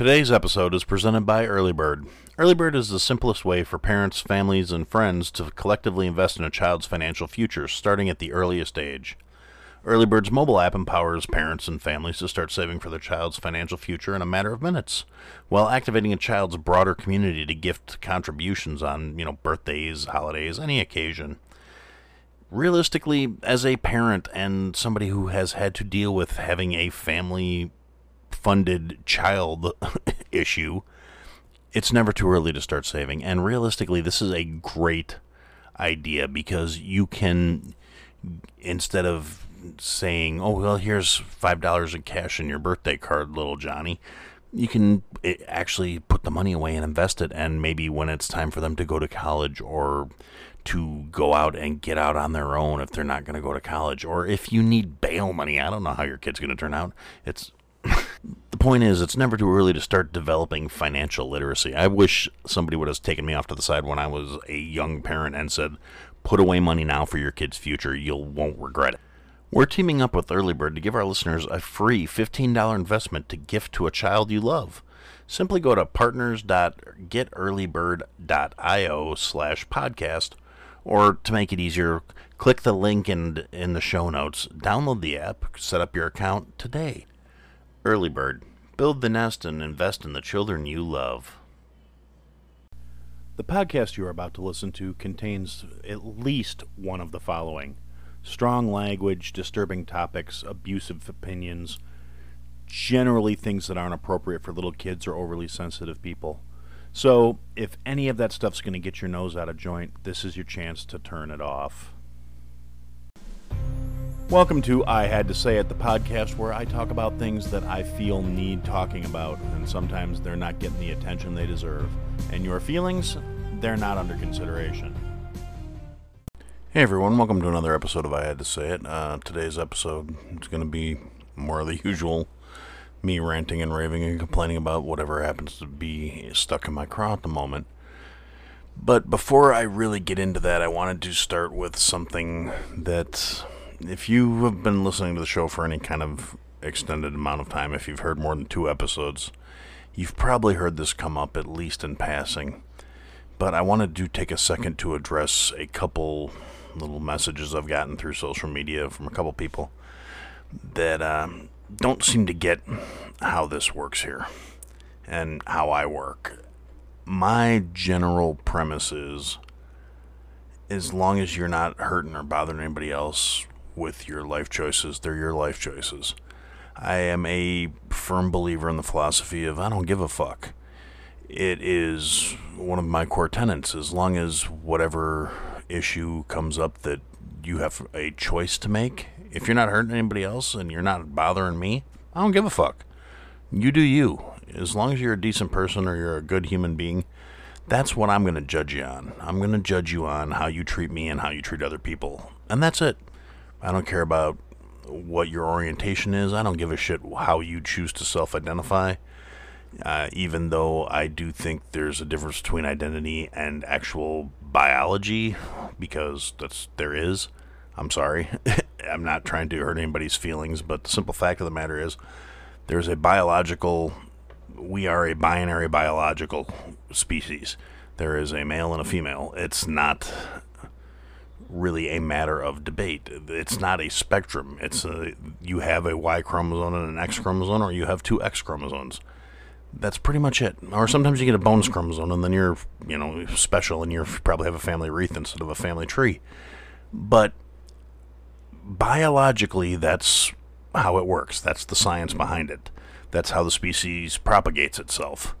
Today's episode is presented by Early Bird. Early Bird is the simplest way for parents, families, and friends to collectively invest in a child's financial future starting at the earliest age. Early Bird's mobile app empowers parents and families to start saving for their child's financial future in a matter of minutes, while activating a child's broader community to gift contributions on, you know, birthdays, holidays, any occasion. Realistically, as a parent and somebody who has had to deal with having a family funded child issue, it's never too early to start saving. And realistically, this is a great idea because you can, instead of saying, oh, well, here's $5 in cash in your birthday card, little Johnny, you can eh, actually put the money away and invest it. And maybe when it's time for them to go to college or to go out and get out on their own if they're not going to go to college, or if you need bail money, I don't know how your kid's going to turn out. It's the point is, it's never too early to start developing financial literacy. I wish somebody would have taken me off to the side when I was a young parent and said, "Put away money now for your kid's future. You won't regret it." We're teaming up with Earlybird to give our listeners a free $15 investment to gift to a child you love. Simply go to partners.getearlybird.io slash podcast, or to make it easier, click the link in, in the show notes, download the app, set up your account today. Early Bird. Build the nest and invest in the children you love. The podcast you are about to listen to contains at least one of the following strong language, disturbing topics, abusive opinions, generally things that aren't appropriate for little kids or overly sensitive people. So, if any of that stuff's going to get your nose out of joint, this is your chance to turn it off. Welcome to I Had to Say It, the podcast where I talk about things that I feel need talking about, and sometimes they're not getting the attention they deserve. And your feelings, they're not under consideration. Hey everyone, welcome to another episode of I Had to Say It. Uh, today's episode is going to be more of the usual me ranting and raving and complaining about whatever happens to be stuck in my craw at the moment. But before I really get into that, I wanted to start with something that, if you have been listening to the show for any kind of extended amount of time, if you've heard more than two episodes, you've probably heard this come up at least in passing. But I wanted to take a second to address a couple little messages I've gotten through social media from a couple people that um, don't seem to get how this works here and how I work. My general premise is as long as you're not hurting or bothering anybody else with your life choices, they're your life choices. I am a firm believer in the philosophy of I don't give a fuck. It is one of my core tenets. As long as whatever issue comes up that you have a choice to make, if you're not hurting anybody else and you're not bothering me, I don't give a fuck. You do you. As long as you're a decent person or you're a good human being, that's what I'm going to judge you on. I'm going to judge you on how you treat me and how you treat other people. And that's it. I don't care about what your orientation is. I don't give a shit how you choose to self identify. Uh, even though I do think there's a difference between identity and actual biology, because that's there is. I'm sorry. I'm not trying to hurt anybody's feelings, but the simple fact of the matter is there's a biological we are a binary biological species. There is a male and a female. It's not really a matter of debate. It's not a spectrum. It's a, you have a Y chromosome and an X chromosome, or you have two X chromosomes that's pretty much it. Or sometimes you get a bonus chromosome and then you're, you know, special and you probably have a family wreath instead of a family tree. But biologically, that's how it works. That's the science behind it. That's how the species propagates itself.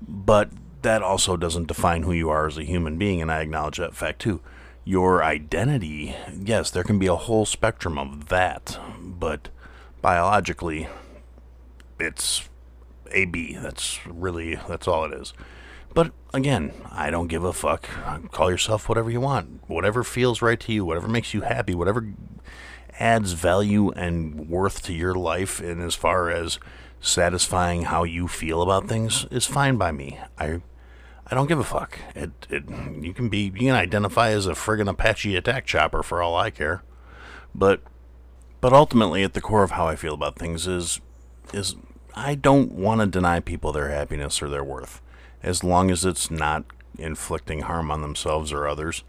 But that also doesn't define who you are as a human being, and I acknowledge that fact too. Your identity, yes, there can be a whole spectrum of that, but biologically, it's AB. That's really that's all it is. But again, I don't give a fuck. Call yourself whatever you want. Whatever feels right to you, whatever makes you happy, whatever adds value and worth to your life and as far as satisfying how you feel about things is fine by me. I I don't give a fuck. It, it you can be you can identify as a friggin' Apache attack chopper for all I care. But but ultimately at the core of how I feel about things is is I don't want to deny people their happiness or their worth, as long as it's not inflicting harm on themselves or others.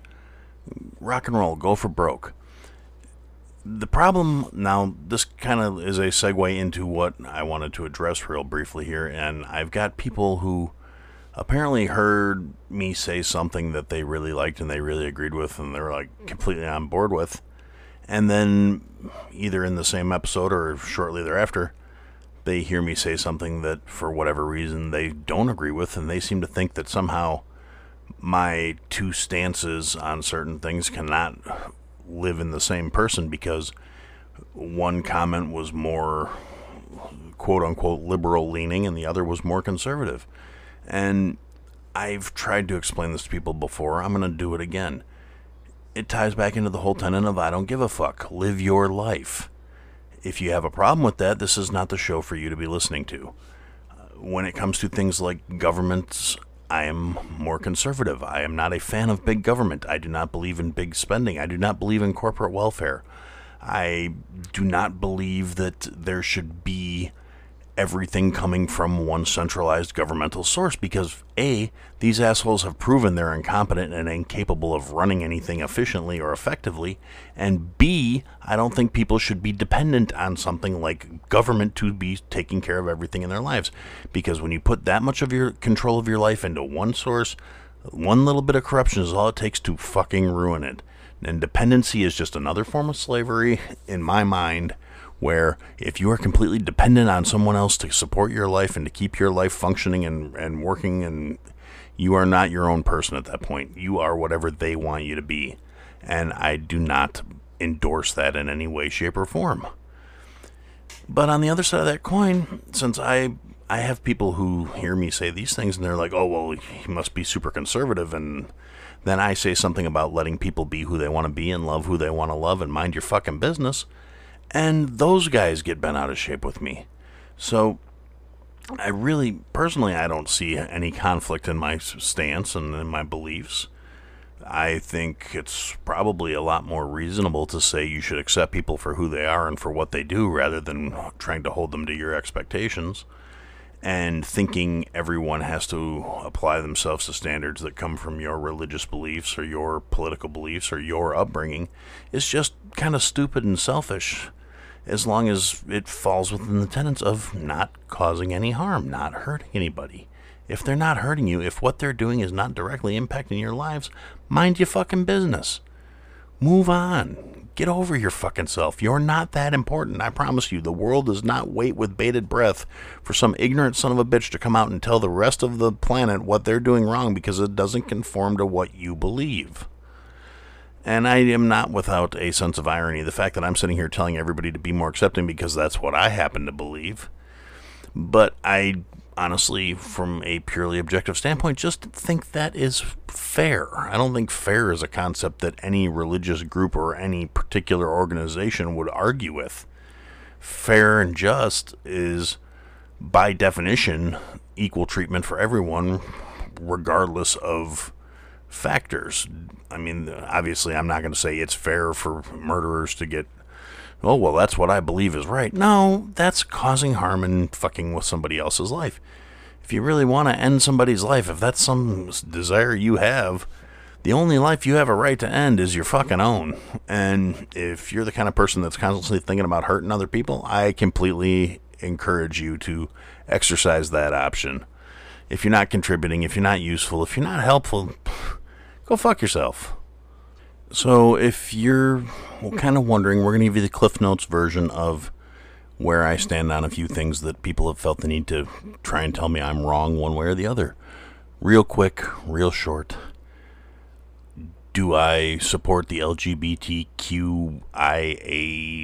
Rock and roll, go for broke. The problem now, this kind of is a segue into what I wanted to address real briefly here, and I've got people who apparently heard me say something that they really liked and they really agreed with and they're like hmm. completely on board with. And then either in the same episode or shortly thereafter, they hear me say something that for whatever reason they don't agree with and they seem to think that somehow my two stances on certain things hmm. cannot live in the same person because one comment was more quote unquote liberal leaning and the other was more conservative. And I've tried to explain this to people before. I'm going to do it again. It ties back into the whole tenet of I don't give a fuck. Live your life. If you have a problem with that, this is not the show for you to be listening to. Uh, when it comes to things like governments, I am more conservative. I am not a fan of big government. I do not believe in big spending. I do not believe in corporate welfare. I do not believe that there should be everything coming from one centralized governmental source because A, these assholes have proven they're incompetent and incapable of running anything efficiently or effectively, and B, I don't think people should be dependent on something like government to be taking care of everything in their lives because when you put that much of your control of your life into one source, one little bit of corruption is all it takes to fucking ruin it. And dependency is just another form of slavery in my mind where if you are completely dependent on someone else to support your life and to keep your life functioning and, and working and you are not your own person at that point. You are whatever they want you to be. And I do not endorse that in any way, shape, or form. But on the other side of that coin, since I I have people who hear me say these things and they're like, "Oh, well, he must be super conservative," and then I say something about letting people be who they want to be and love who they want to love and mind your fucking business. And those guys get bent out of shape with me. So I really, personally, I don't see any conflict in my stance and in my beliefs. I think it's probably a lot more reasonable to say you should accept people for who they are and for what they do rather than trying to hold them to your expectations and thinking everyone has to apply themselves to standards that come from your religious beliefs or your political beliefs or your upbringing is just kind of stupid and selfish as long as it falls within the tenets of not causing any harm, not hurting anybody. If they're not hurting you, if what they're doing is not directly impacting your lives, mind your fucking business. Move on. Get over your fucking self. You're not that important. I promise you. The world does not wait with bated breath for some ignorant son of a bitch to come out and tell the rest of the planet what they're doing wrong because it doesn't conform to what you believe. And I am not without a sense of irony. The fact that I'm sitting here telling everybody to be more accepting because that's what I happen to believe. But I honestly, from a purely objective standpoint, just think that is fair. I don't think fair is a concept that any religious group or any particular organization would argue with. Fair and just is, by definition, equal treatment for everyone, regardless of factors. I mean, obviously, I'm not going to say it's fair for murderers to get. Oh, well, that's what I believe is right. No, that's causing harm and fucking with somebody else's life. If you really want to end somebody's life, if that's some desire you have, the only life you have a right to end is your fucking own. And if you're the kind of person that's constantly thinking about hurting other people, I completely encourage you to exercise that option. If you're not contributing, if you're not useful, if you're not helpful, go fuck yourself. So, if you're kind of wondering, we're going to give you the Cliff Notes version of where I stand on a few things that people have felt the need to try and tell me I'm wrong one way or the other. Real quick, real short. Do I support the LGBTQIA,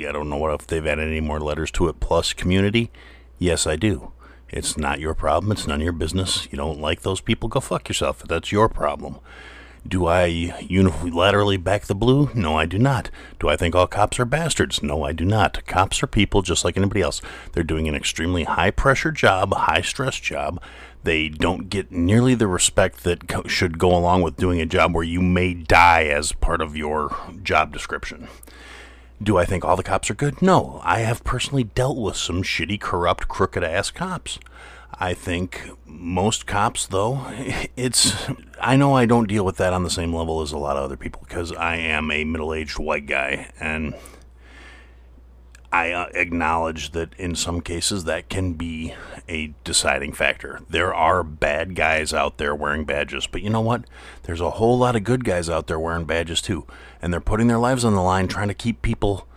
I don't know what if they've added any more letters to it, plus community? Yes, I do. It's not your problem. It's none of your business. You don't like those people, go fuck yourself. That's your problem. Do I unilaterally back the blue? No, I do not. Do I think all cops are bastards? No, I do not. Cops are people just like anybody else. They're doing an extremely high pressure job, high stress job. They don't get nearly the respect that co- should go along with doing a job where you may die as part of your job description. Do I think all the cops are good? No. I have personally dealt with some shitty, corrupt, crooked ass cops. I think most cops, though, it's. I know I don't deal with that on the same level as a lot of other people because I am a middle aged white guy and I uh, acknowledge that in some cases that can be a deciding factor. There are bad guys out there wearing badges, but you know what? There's a whole lot of good guys out there wearing badges too, and they're putting their lives on the line trying to keep people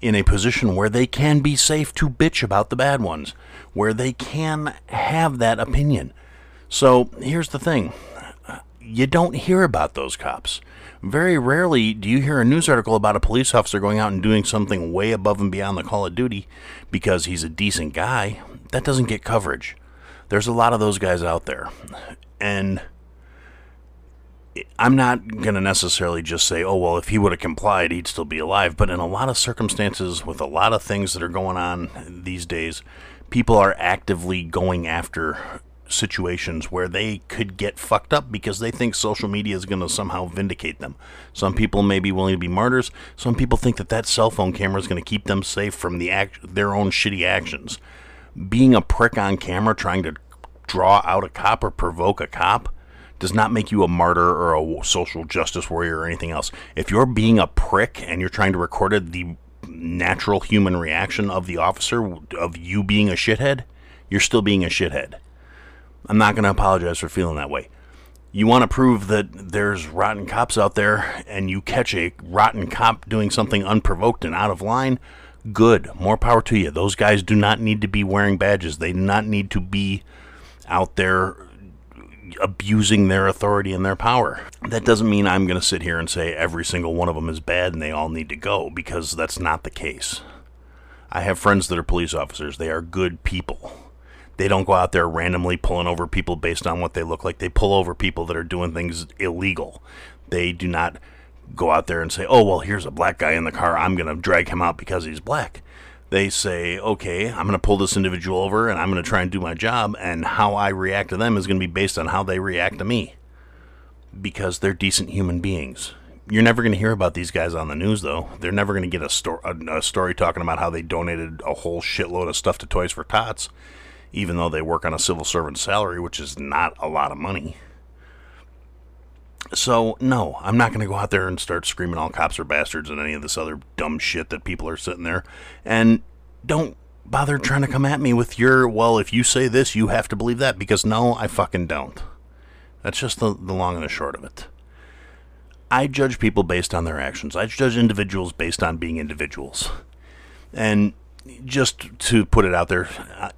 in a position where they can be safe to bitch about the bad ones, where they can have that opinion. So here's the thing you don't hear about those cops. Very rarely do you hear a news article about a police officer going out and doing something way above and beyond the call of duty because he's a decent guy. That doesn't get coverage. There's a lot of those guys out there. And I'm not going to necessarily just say, oh, well, if he would have complied, he'd still be alive. But in a lot of circumstances, with a lot of things that are going on these days, people are actively going after situations where they could get fucked up because they think social media is going to somehow vindicate them. Some people may be willing to be martyrs. Some people think that that cell phone camera is going to keep them safe from the act- their own shitty actions. Being a prick on camera trying to draw out a cop or provoke a cop does not make you a martyr or a social justice warrior or anything else. If you're being a prick and you're trying to record the natural human reaction of the officer of you being a shithead, you're still being a shithead. I'm not going to apologize for feeling that way. You want to prove that there's rotten cops out there and you catch a rotten cop doing something unprovoked and out of line, good. More power to you. Those guys do not need to be wearing badges. They do not need to be out there abusing their authority and their power. That doesn't mean I'm going to sit here and say every single one of them is bad and they all need to go because that's not the case. I have friends that are police officers. They are good people. They don't go out there randomly pulling over people based on what they look like. They pull over people that are doing things illegal. They do not go out there and say, oh, well, here's a black guy in the car. I'm going to drag him out because he's black. They say, okay, I'm going to pull this individual over and I'm going to try and do my job. And how I react to them is going to be based on how they react to me because they're decent human beings. You're never going to hear about these guys on the news, though. They're never going to get a, sto- a, a story talking about how they donated a whole shitload of stuff to Toys for Tots even though they work on a civil servant salary, which is not a lot of money. So, no, I'm not going to go out there and start screaming all cops are bastards and any of this other dumb shit that people are sitting there. And don't bother trying to come at me with your, well, if you say this, you have to believe that, because no, I fucking don't. That's just the, the long and the short of it. I judge people based on their actions. I judge individuals based on being individuals. And just to put it out there,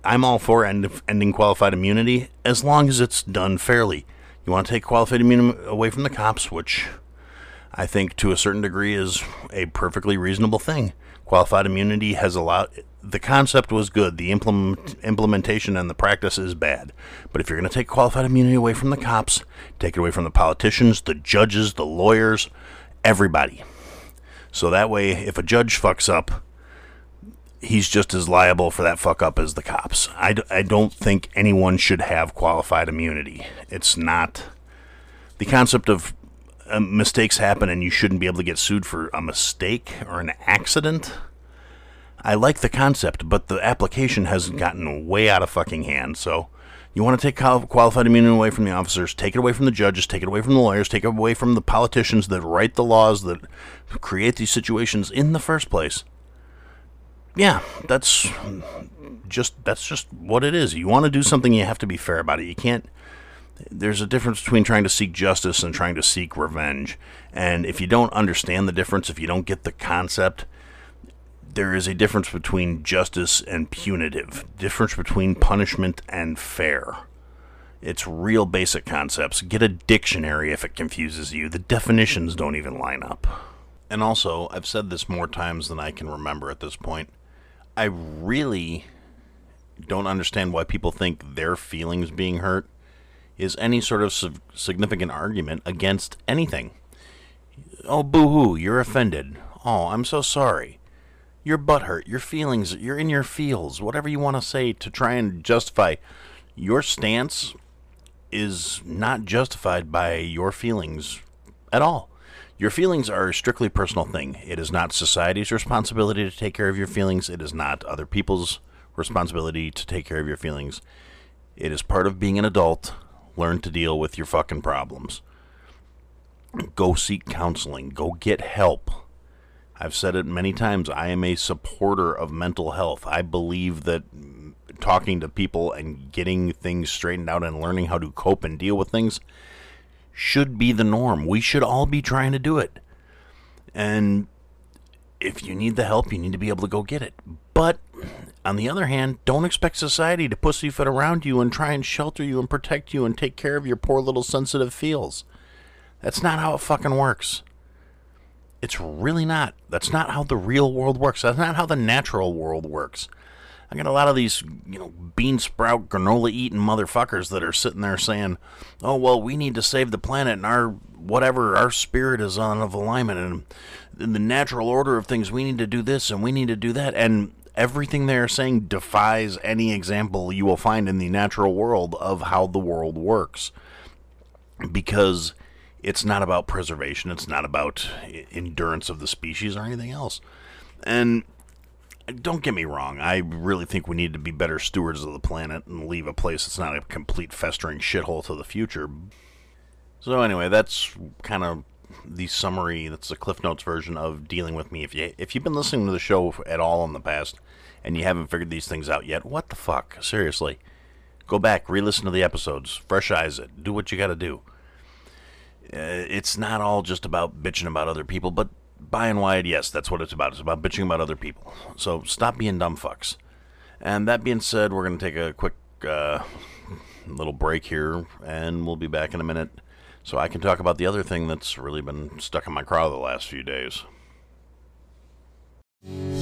I'm all for end, ending qualified immunity as long as it's done fairly. You want to take qualified immunity away from the cops, which I think to a certain degree is a perfectly reasonable thing. Qualified immunity has allowed the concept was good. The implement, implementation and the practice is bad. But if you're going to take qualified immunity away from the cops, take it away from the politicians, the judges, the lawyers, everybody. So that way, if a judge fucks up, he's just as liable for that fuck up as the cops. I d- I don't think anyone should have qualified immunity. It's not the concept of uh, mistakes happen and you shouldn't be able to get sued for a mistake or an accident. I like the concept, but the application has gotten way out of fucking hand. So you want to take qualified immunity away from the officers, take it away from the judges, take it away from the lawyers, take it away from the politicians that write the laws that create these situations in the first place yeah, that's just that's just what it is. You want to do something, you have to be fair about it. You can't. There's a difference between trying to seek justice and trying to seek revenge. And if you don't understand the difference, if you don't get the concept, there is a difference between justice and punitive. Difference between punishment and fair. It's real basic concepts. Get a dictionary if it confuses you. The definitions don't even line up. And also, I've said this more times than I can remember at this point I really don't understand why people think their feelings being hurt is any sort of significant argument against anything. Oh, boo hoo, you're offended. Oh, I'm so sorry. Your butt hurt, your feelings, you're in your feels, whatever you want to say to try and justify your stance is not justified by your feelings at all. Your feelings are a strictly personal thing. It is not society's responsibility to take care of your feelings. It is not other people's responsibility to take care of your feelings. It is part of being an adult. Learn to deal with your fucking problems. Go seek counseling. Go get help. I've said it many times. I am a supporter of mental health. I believe that talking to people and getting things straightened out and learning how to cope and deal with things should be the norm. We should all be trying to do it. And if you need the help, you need to be able to go get it. But on the other hand, don't expect society to pussyfoot around you and try and shelter you and protect you and take care of your poor little sensitive feels. That's not how it fucking works. It's really not. That's not how the real world works. That's not how the natural world works. I got a lot of these, you know, bean sprout granola eating motherfuckers that are sitting there saying, "Oh well, we need to save the planet, and our whatever our spirit is on of alignment, and in the natural order of things, we need to do this and we need to do that." And everything they are saying defies any example you will find in the natural world of how the world works, because it's not about preservation, it's not about endurance of the species or anything else, and don't get me wrong. I really think we need to be better stewards of the planet and leave a place that's not a complete festering shithole to the future. So anyway, that's kind of the summary. That's the Cliff Notes version of dealing with me. If you if you've been listening to the show at all in the past and you haven't figured these things out yet, what the fuck? Seriously, go back, re-listen to the episodes, fresh eyes it, do what you got to do. Uh, it's not all just about bitching about other people, but by and wide, yes, that's what it's about. It's about bitching about other people. So stop being dumb fucks. And that being said, we're going to take a quick uh, little break here, and we'll be back in a minute so I can talk about the other thing that's really been stuck in my craw the last few days.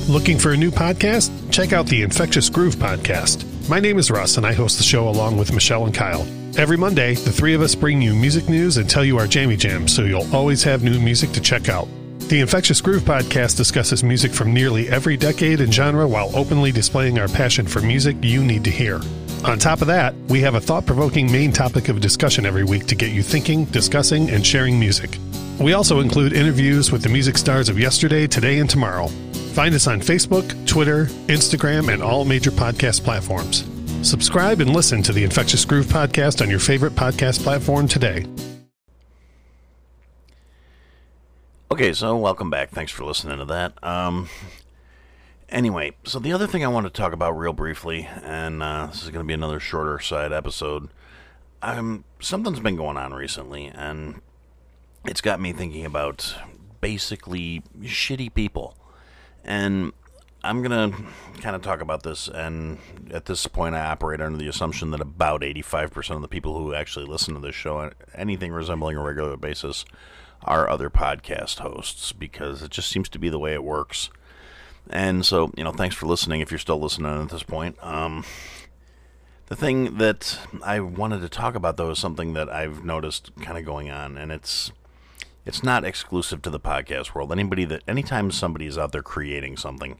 Looking for a new podcast? Check out the Infectious Groove podcast. My name is Russ, and I host the show along with Michelle and Kyle. Every Monday, the three of us bring you music news and tell you our jammy jams so you'll always have new music to check out. The Infectious Groove podcast discusses music from nearly every decade and genre while openly displaying our passion for music you need to hear. On top of that, we have a thought provoking main topic of discussion every week to get you thinking, discussing, and sharing music. We also include interviews with the music stars of yesterday, today, and tomorrow. Find us on Facebook, Twitter, Instagram, and all major podcast platforms. Subscribe and listen to the Infectious Groove podcast on your favorite podcast platform today. Okay, so welcome back. Thanks for listening to that. Um, anyway, so the other thing I want to talk about real briefly, and uh, this is going to be another shorter side episode. Um, something's been going on recently, and it's got me thinking about basically shitty people. And I'm going to kind of talk about this, and at this point, I operate under the assumption that about 85% of the people who actually listen to this show, on anything resembling a regular basis, our other podcast hosts because it just seems to be the way it works. And so, you know, thanks for listening if you're still listening at this point. Um, the thing that I wanted to talk about, though, is something that I've noticed kind of going on, and it's it's not exclusive to the podcast world. Anybody that anytime somebody is out there creating something,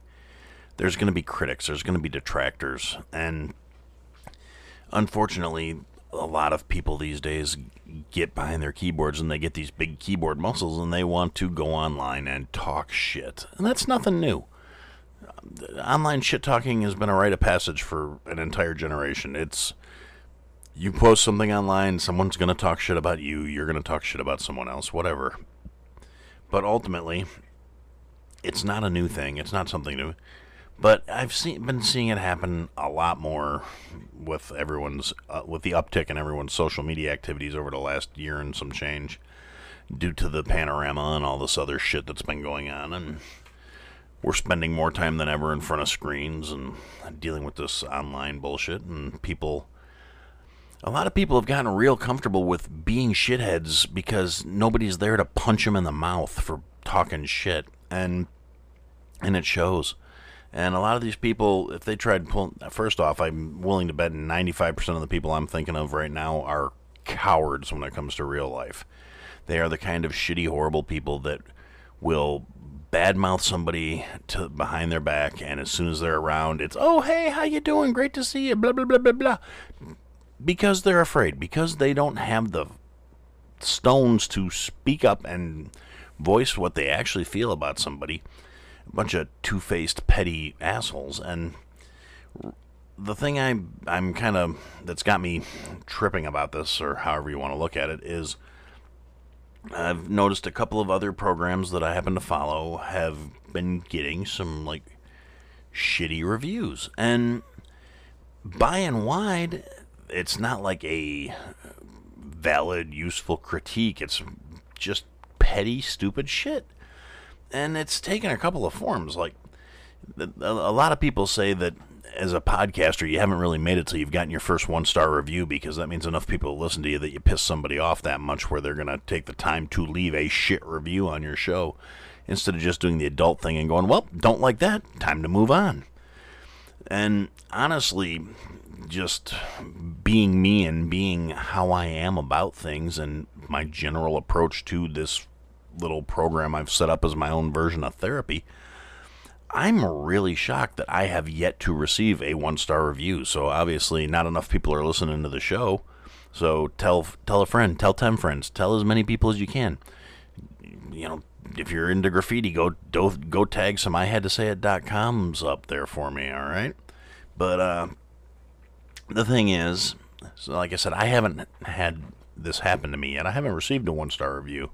there's going to be critics, there's going to be detractors, and unfortunately, a lot of people these days get behind their keyboards and they get these big keyboard muscles and they want to go online and talk shit. And that's nothing new. Online shit talking has been a rite of passage for an entire generation. It's you post something online, someone's going to talk shit about you, you're going to talk shit about someone else, whatever. But ultimately, it's not a new thing. It's not something new. But I've seen been seeing it happen a lot more with everyone's uh, with the uptick in everyone's social media activities over the last year and some change due to the panorama and all this other shit that's been going on. And we're spending more time than ever in front of screens and dealing with this online bullshit. And people a lot of people have gotten real comfortable with being shitheads because nobody's there to punch them in the mouth for talking shit. And and it shows and a lot of these people, if they tried pulling, first off, I'm willing to bet 95% of the people I'm thinking of right now are cowards when it comes to real life. They are the kind of shitty, horrible people that will badmouth somebody to behind their back, and as soon as they're around, it's oh hey, how you doing? Great to see you. Blah blah blah blah blah. Because they're afraid, because they don't have the stones to speak up and voice what they actually feel about somebody. A bunch of two-faced, petty assholes. And the thing I I'm kind of that's got me tripping about this, or however you want to look at it, is I've noticed a couple of other programs that I happen to follow have been getting some like shitty reviews, and by and wide, it's not like a valid, useful critique. It's just petty, stupid shit. And it's taken a couple of forms. Like, a lot of people say that as a podcaster, you haven't really made it till you've gotten your first one star review because that means enough people listen to you that you piss somebody off that much where they're going to take the time to leave a shit review on your show instead of just doing the adult thing and going, well, don't like that, time to move on. And honestly, just being me and being how I am about things and my general approach to this little program I've set up as my own version of therapy, I'm really shocked that I have yet to receive a one star review. So obviously, not enough people are listening to the show. So tell tell a friend, tell ten friends, tell as many people as you can. You know, if you're into graffiti, go go, go tag some I had to say it.coms up there for me. All right, but uh, the thing is, so like I said, I haven't had this happen to me yet. I haven't received a one star review.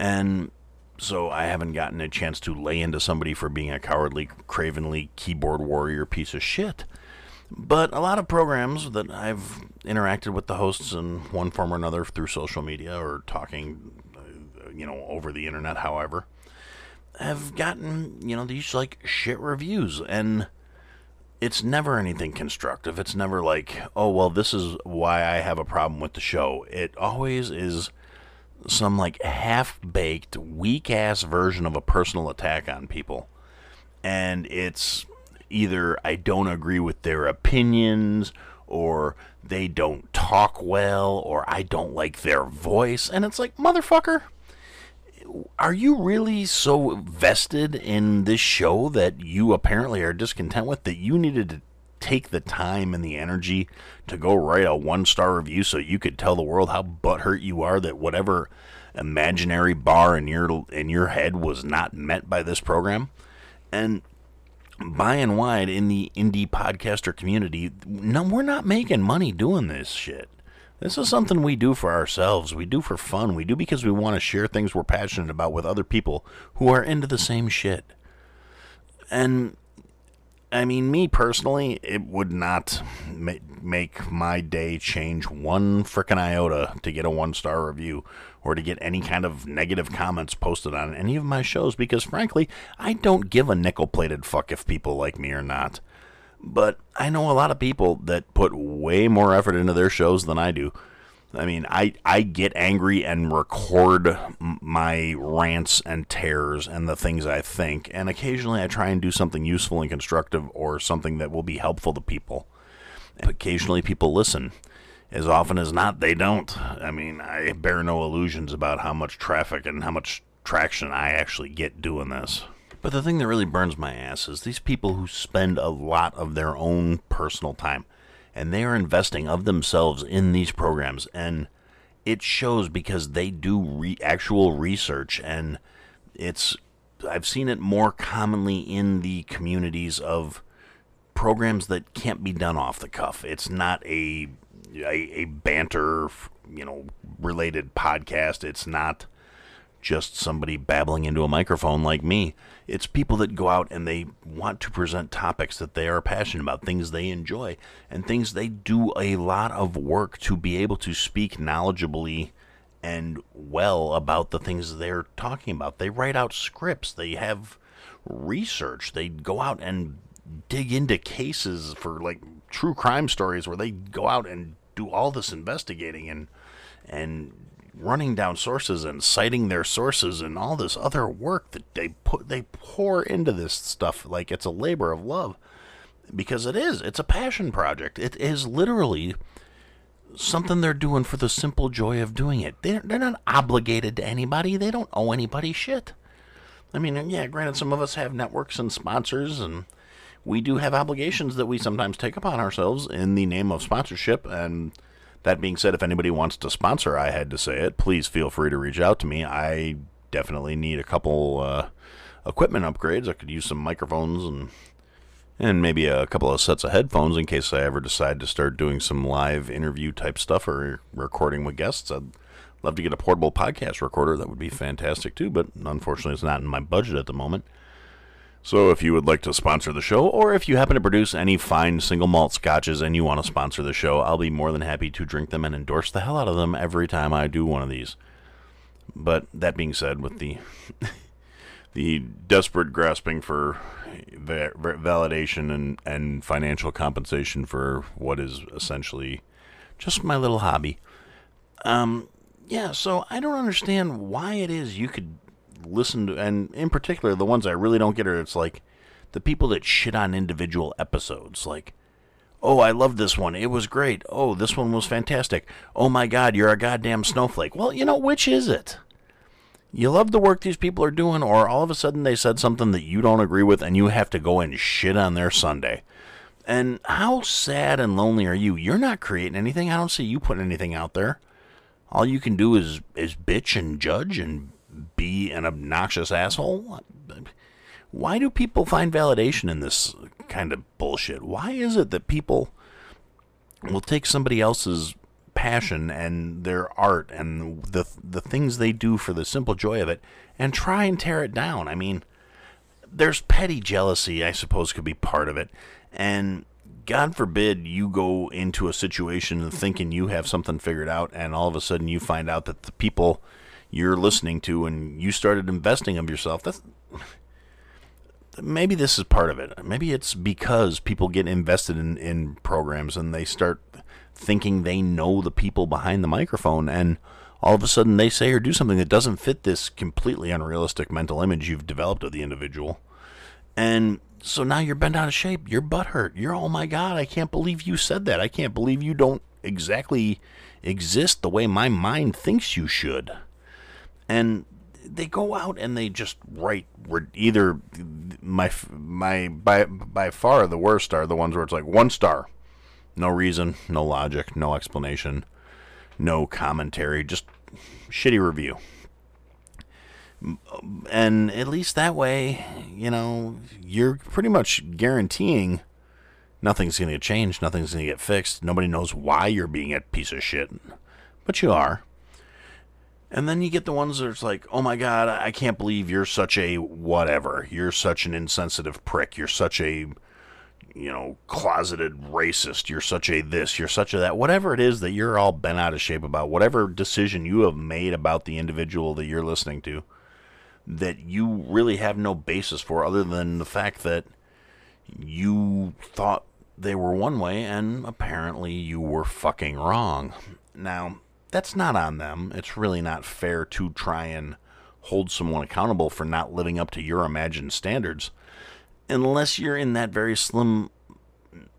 And so I haven't gotten a chance to lay into somebody for being a cowardly, cravenly keyboard warrior piece of shit. But a lot of programs that I've interacted with the hosts in one form or another through social media or talking, uh, you know, over the internet, however, have gotten, you know, these like shit reviews. And it's never anything constructive. It's never like, oh, well, this is why I have a problem with the show. It always is some like half baked, weak ass version of a personal attack on people. And it's either I don't agree with their opinions, or they don't talk well, or I don't like their voice. And it's like, motherfucker, are you really so vested in this show that you apparently are discontent with that you needed to take the time and the energy to go write a one star review so you could tell the world how butthurt you are that whatever imaginary bar in your in your head was not met by this program? And by and wide in the indie podcaster community, no, we're not making money doing this shit. This is something we do for ourselves. We do for fun. We do because we want to share things we're passionate about with other people who are into the same shit. And I mean, me personally, it would not ma- make my day change one frickin' iota to get a one star review or to get any kind of negative comments posted on any of my shows because, frankly, I don't give a nickel plated fuck if people like me or not. But I know a lot of people that put way more effort into their shows than I do. I mean, I, I get angry and record my rants and tears and the things I think, and occasionally I try and do something useful and constructive or something that will be helpful to people. And occasionally people listen. As often as not, they don't. I mean, I bear no illusions about how much traffic and how much traction I actually get doing this. But the thing that really burns my ass is these people who spend a lot of their own personal time and they are investing of themselves in these programs and it shows because they do re- actual research and it's I've seen it more commonly in the communities of programs that can't be done off the cuff. It's not a a, a banter, you know, related podcast. It's not just somebody babbling into a microphone like me. It's people that go out and they want to present topics that they are passionate about, things they enjoy, and things they do a lot of work to be able to speak knowledgeably and well about the things they're talking about. They write out scripts, they have research, they go out and dig into cases for like true crime stories where they go out and do all this investigating and and running down sources and citing their sources and all this other work that they put they pour into this stuff like it's a labor of love. Because it is it's a passion project. It is literally something they're doing for the simple joy of doing it. They're, they're not obligated to anybody. They don't owe anybody shit. I mean yeah granted some of us have networks and sponsors and we do have obligations that we sometimes take upon ourselves in the name of sponsorship and that being said, if anybody wants to sponsor I Had to Say It, please feel free to reach out to me. I definitely need a couple uh, equipment upgrades. I could use some microphones and and maybe a couple of sets of headphones in case I ever decide to start doing some live interview type stuff or recording with guests. I'd love to get a portable podcast recorder. That would be fantastic too, but unfortunately, it's not in my budget at the moment. So, if you would like to sponsor the show, or if you happen to produce any fine single malt scotches and you want to sponsor the show, I'll be more than happy to drink them and endorse the hell out of them every time I do one of these. But that being said, with the the desperate grasping for va- validation and, and financial compensation for what is essentially just my little hobby, um, yeah, so I don't understand why it is you could listen to, and in particular, the ones I really don't get are it's like the people that shit on individual episodes. Like, oh, I love this one. It was great. Oh, this one was fantastic. Oh my God, you're a goddamn snowflake. Well, you know, which is it? You love the work these people are doing, or all of a sudden they said something that you don't agree with and you have to go and shit on their Sunday. And how sad and lonely are you? You're not creating anything. I don't see you putting anything out there. All you can do is is bitch and judge and be an obnoxious asshole. Why do people find validation in this kind of bullshit? Why is it that people will take somebody else's passion and their art and the the things they do for the simple joy of it and try and tear it down? I mean, there's petty jealousy, I suppose, could be part of it, and God forbid you go into a situation thinking you have something figured out, and all of a sudden you find out that the people you're listening to and you started investing of yourself. That's maybe this is part of it. Maybe it's because people get invested in, in programs and they start thinking they know the people behind the microphone, and all of a sudden they say or do something that doesn't fit this completely unrealistic mental image you've developed of the individual. And so now you're bent out of shape. You're butthurt. You're, oh my God, I can't believe you said that. I can't believe you don't exactly exist the way my mind thinks you should. And they go out and they just write either my my by by far the worst are the ones where it's like one star no reason no logic no explanation no commentary just shitty review and at least that way, you know, you're pretty much guaranteeing nothing's going to change, nothing's going to get fixed. Nobody knows why you're being a piece of shit, but you are. And then you get the ones that it's like, oh my god, I can't believe you're such a whatever. You're such an insensitive prick. You're such a, you know, closeted racist. You're such a this. You're such a that. Whatever it is that you're all bent out of shape about, whatever decision you have made about the individual that you're listening to that you really have no basis for other than the fact that you thought they were one way and apparently you were fucking wrong. Now, that's not on them. It's really not fair to try and hold someone accountable for not living up to your imagined standards unless you're in that very slim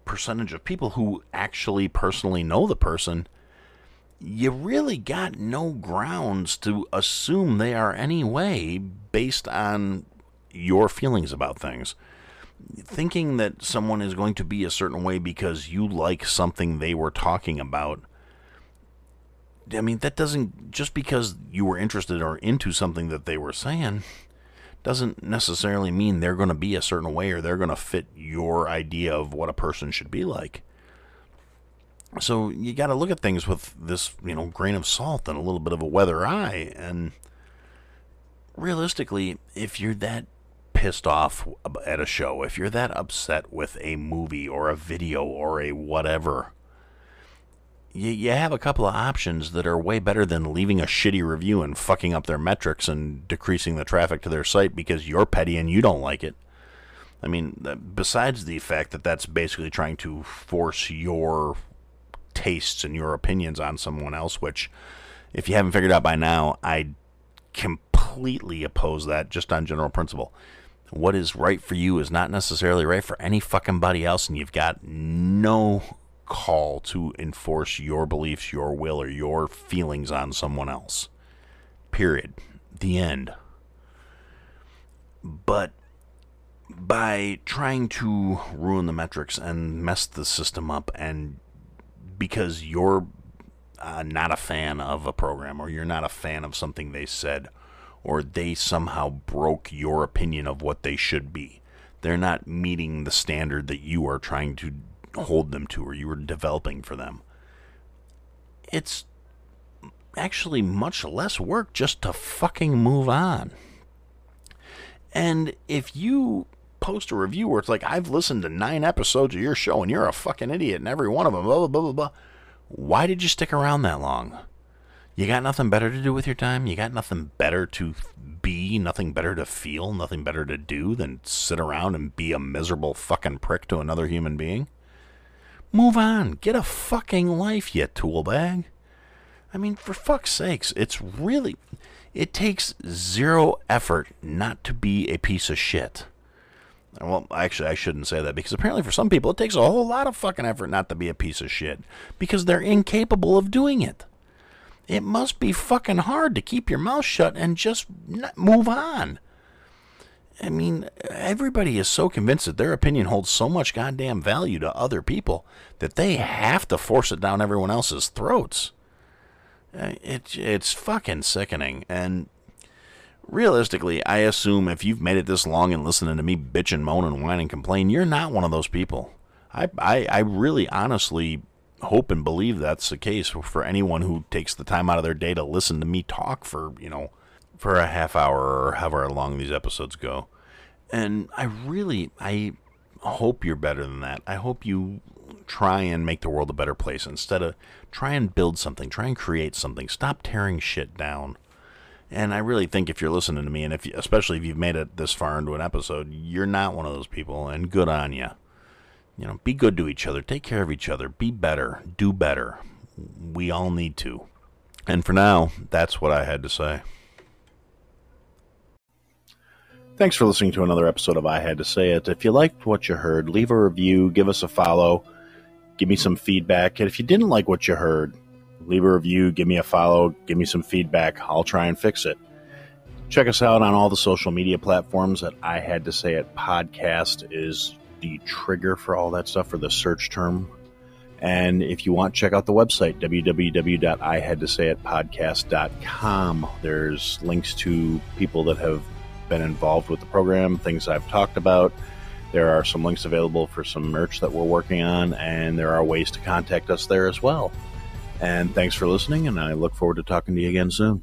percentage of people who actually personally know the person you really got no grounds to assume they are anyway based on your feelings about things. Thinking that someone is going to be a certain way because you like something they were talking about. I mean, that doesn't, just because you were interested or into something that they were saying, doesn't necessarily mean they're going to be a certain way or they're going to fit your idea of what a person should be like. So you got to look at things with this, you know, grain of salt and a little bit of a weather eye. And realistically, if you're that pissed off at a show, if you're that upset with a movie or a video or a whatever, you, you have a couple of options that are way better than leaving a shitty review and fucking up their metrics and decreasing the traffic to their site because you're petty and you don't like it. I mean, besides the fact that that's basically trying to force your tastes and your opinions on someone else, which, if you haven't figured out by now, I completely oppose that just on general principle. What is right for you is not necessarily right for any fucking body else, and you've got no call to enforce your beliefs, your will, or your feelings on someone else. Period. The end. But by trying to ruin the metrics and mess the system up and because you're uh, not a fan of a program or you're not a fan of something they said or they somehow broke your opinion of what they should be. They're not meeting the standard that you are trying to hold them to or you were developing for them. It's actually much less work just to fucking move on. And if you post a review where it's like, I've listened to nine episodes of your show and you're a fucking idiot in every one of them, blah, blah, blah, blah, blah, why did you stick around that long? You got nothing better to do with your time? You got nothing better to be, nothing better to feel, nothing better to do than sit around and be a miserable fucking prick to another human being? Move on. Get a fucking life, you tool bag. I mean, for fuck's sakes, it's really. It takes zero effort not to be a piece of shit. Well, actually, I shouldn't say that because apparently for some people it takes a whole lot of fucking effort not to be a piece of shit because they're incapable of doing it. It must be fucking hard to keep your mouth shut and just move on. I mean, everybody is so convinced that their opinion holds so much goddamn value to other people that they have to force it down everyone else's throats. Uh, it, it's fucking sickening. And realistically, I assume if you've made it this long and listening to me bitch and moan and whine and complain, you're not one of those people. I, I, I really honestly hope and believe that's the case for anyone who takes the time out of their day to listen to me talk for, you know, for a half hour or however long these episodes go. And I really, I hope you're better than that. I hope you try and make the world a better place instead of try and build something, try and create something. Stop tearing shit down. And I really think if you're listening to me, and if you, especially if you've made it this far into an episode, you're not one of those people, and good on you. You know, be good to each other, take care of each other, be better, do better. We all need to. And for now, that's what I had to say. Thanks for listening to another episode of I Had to Say It. If you liked what you heard, leave a review, give us a follow, give me some feedback. And if you didn't like what you heard, leave a review, give me a follow, give me some feedback. I'll try and fix it. Check us out on all the social media platforms That I Had to Say It podcast is the trigger for all that stuff for the search term. And if you want, check out the website, www.ihadtosayitpodcast.com. There's links to people that have been involved with the program, things I've talked about. There are some links available for some merch that we're working on, and there are ways to contact us there as well. And thanks for listening, and I look forward to talking to you again soon.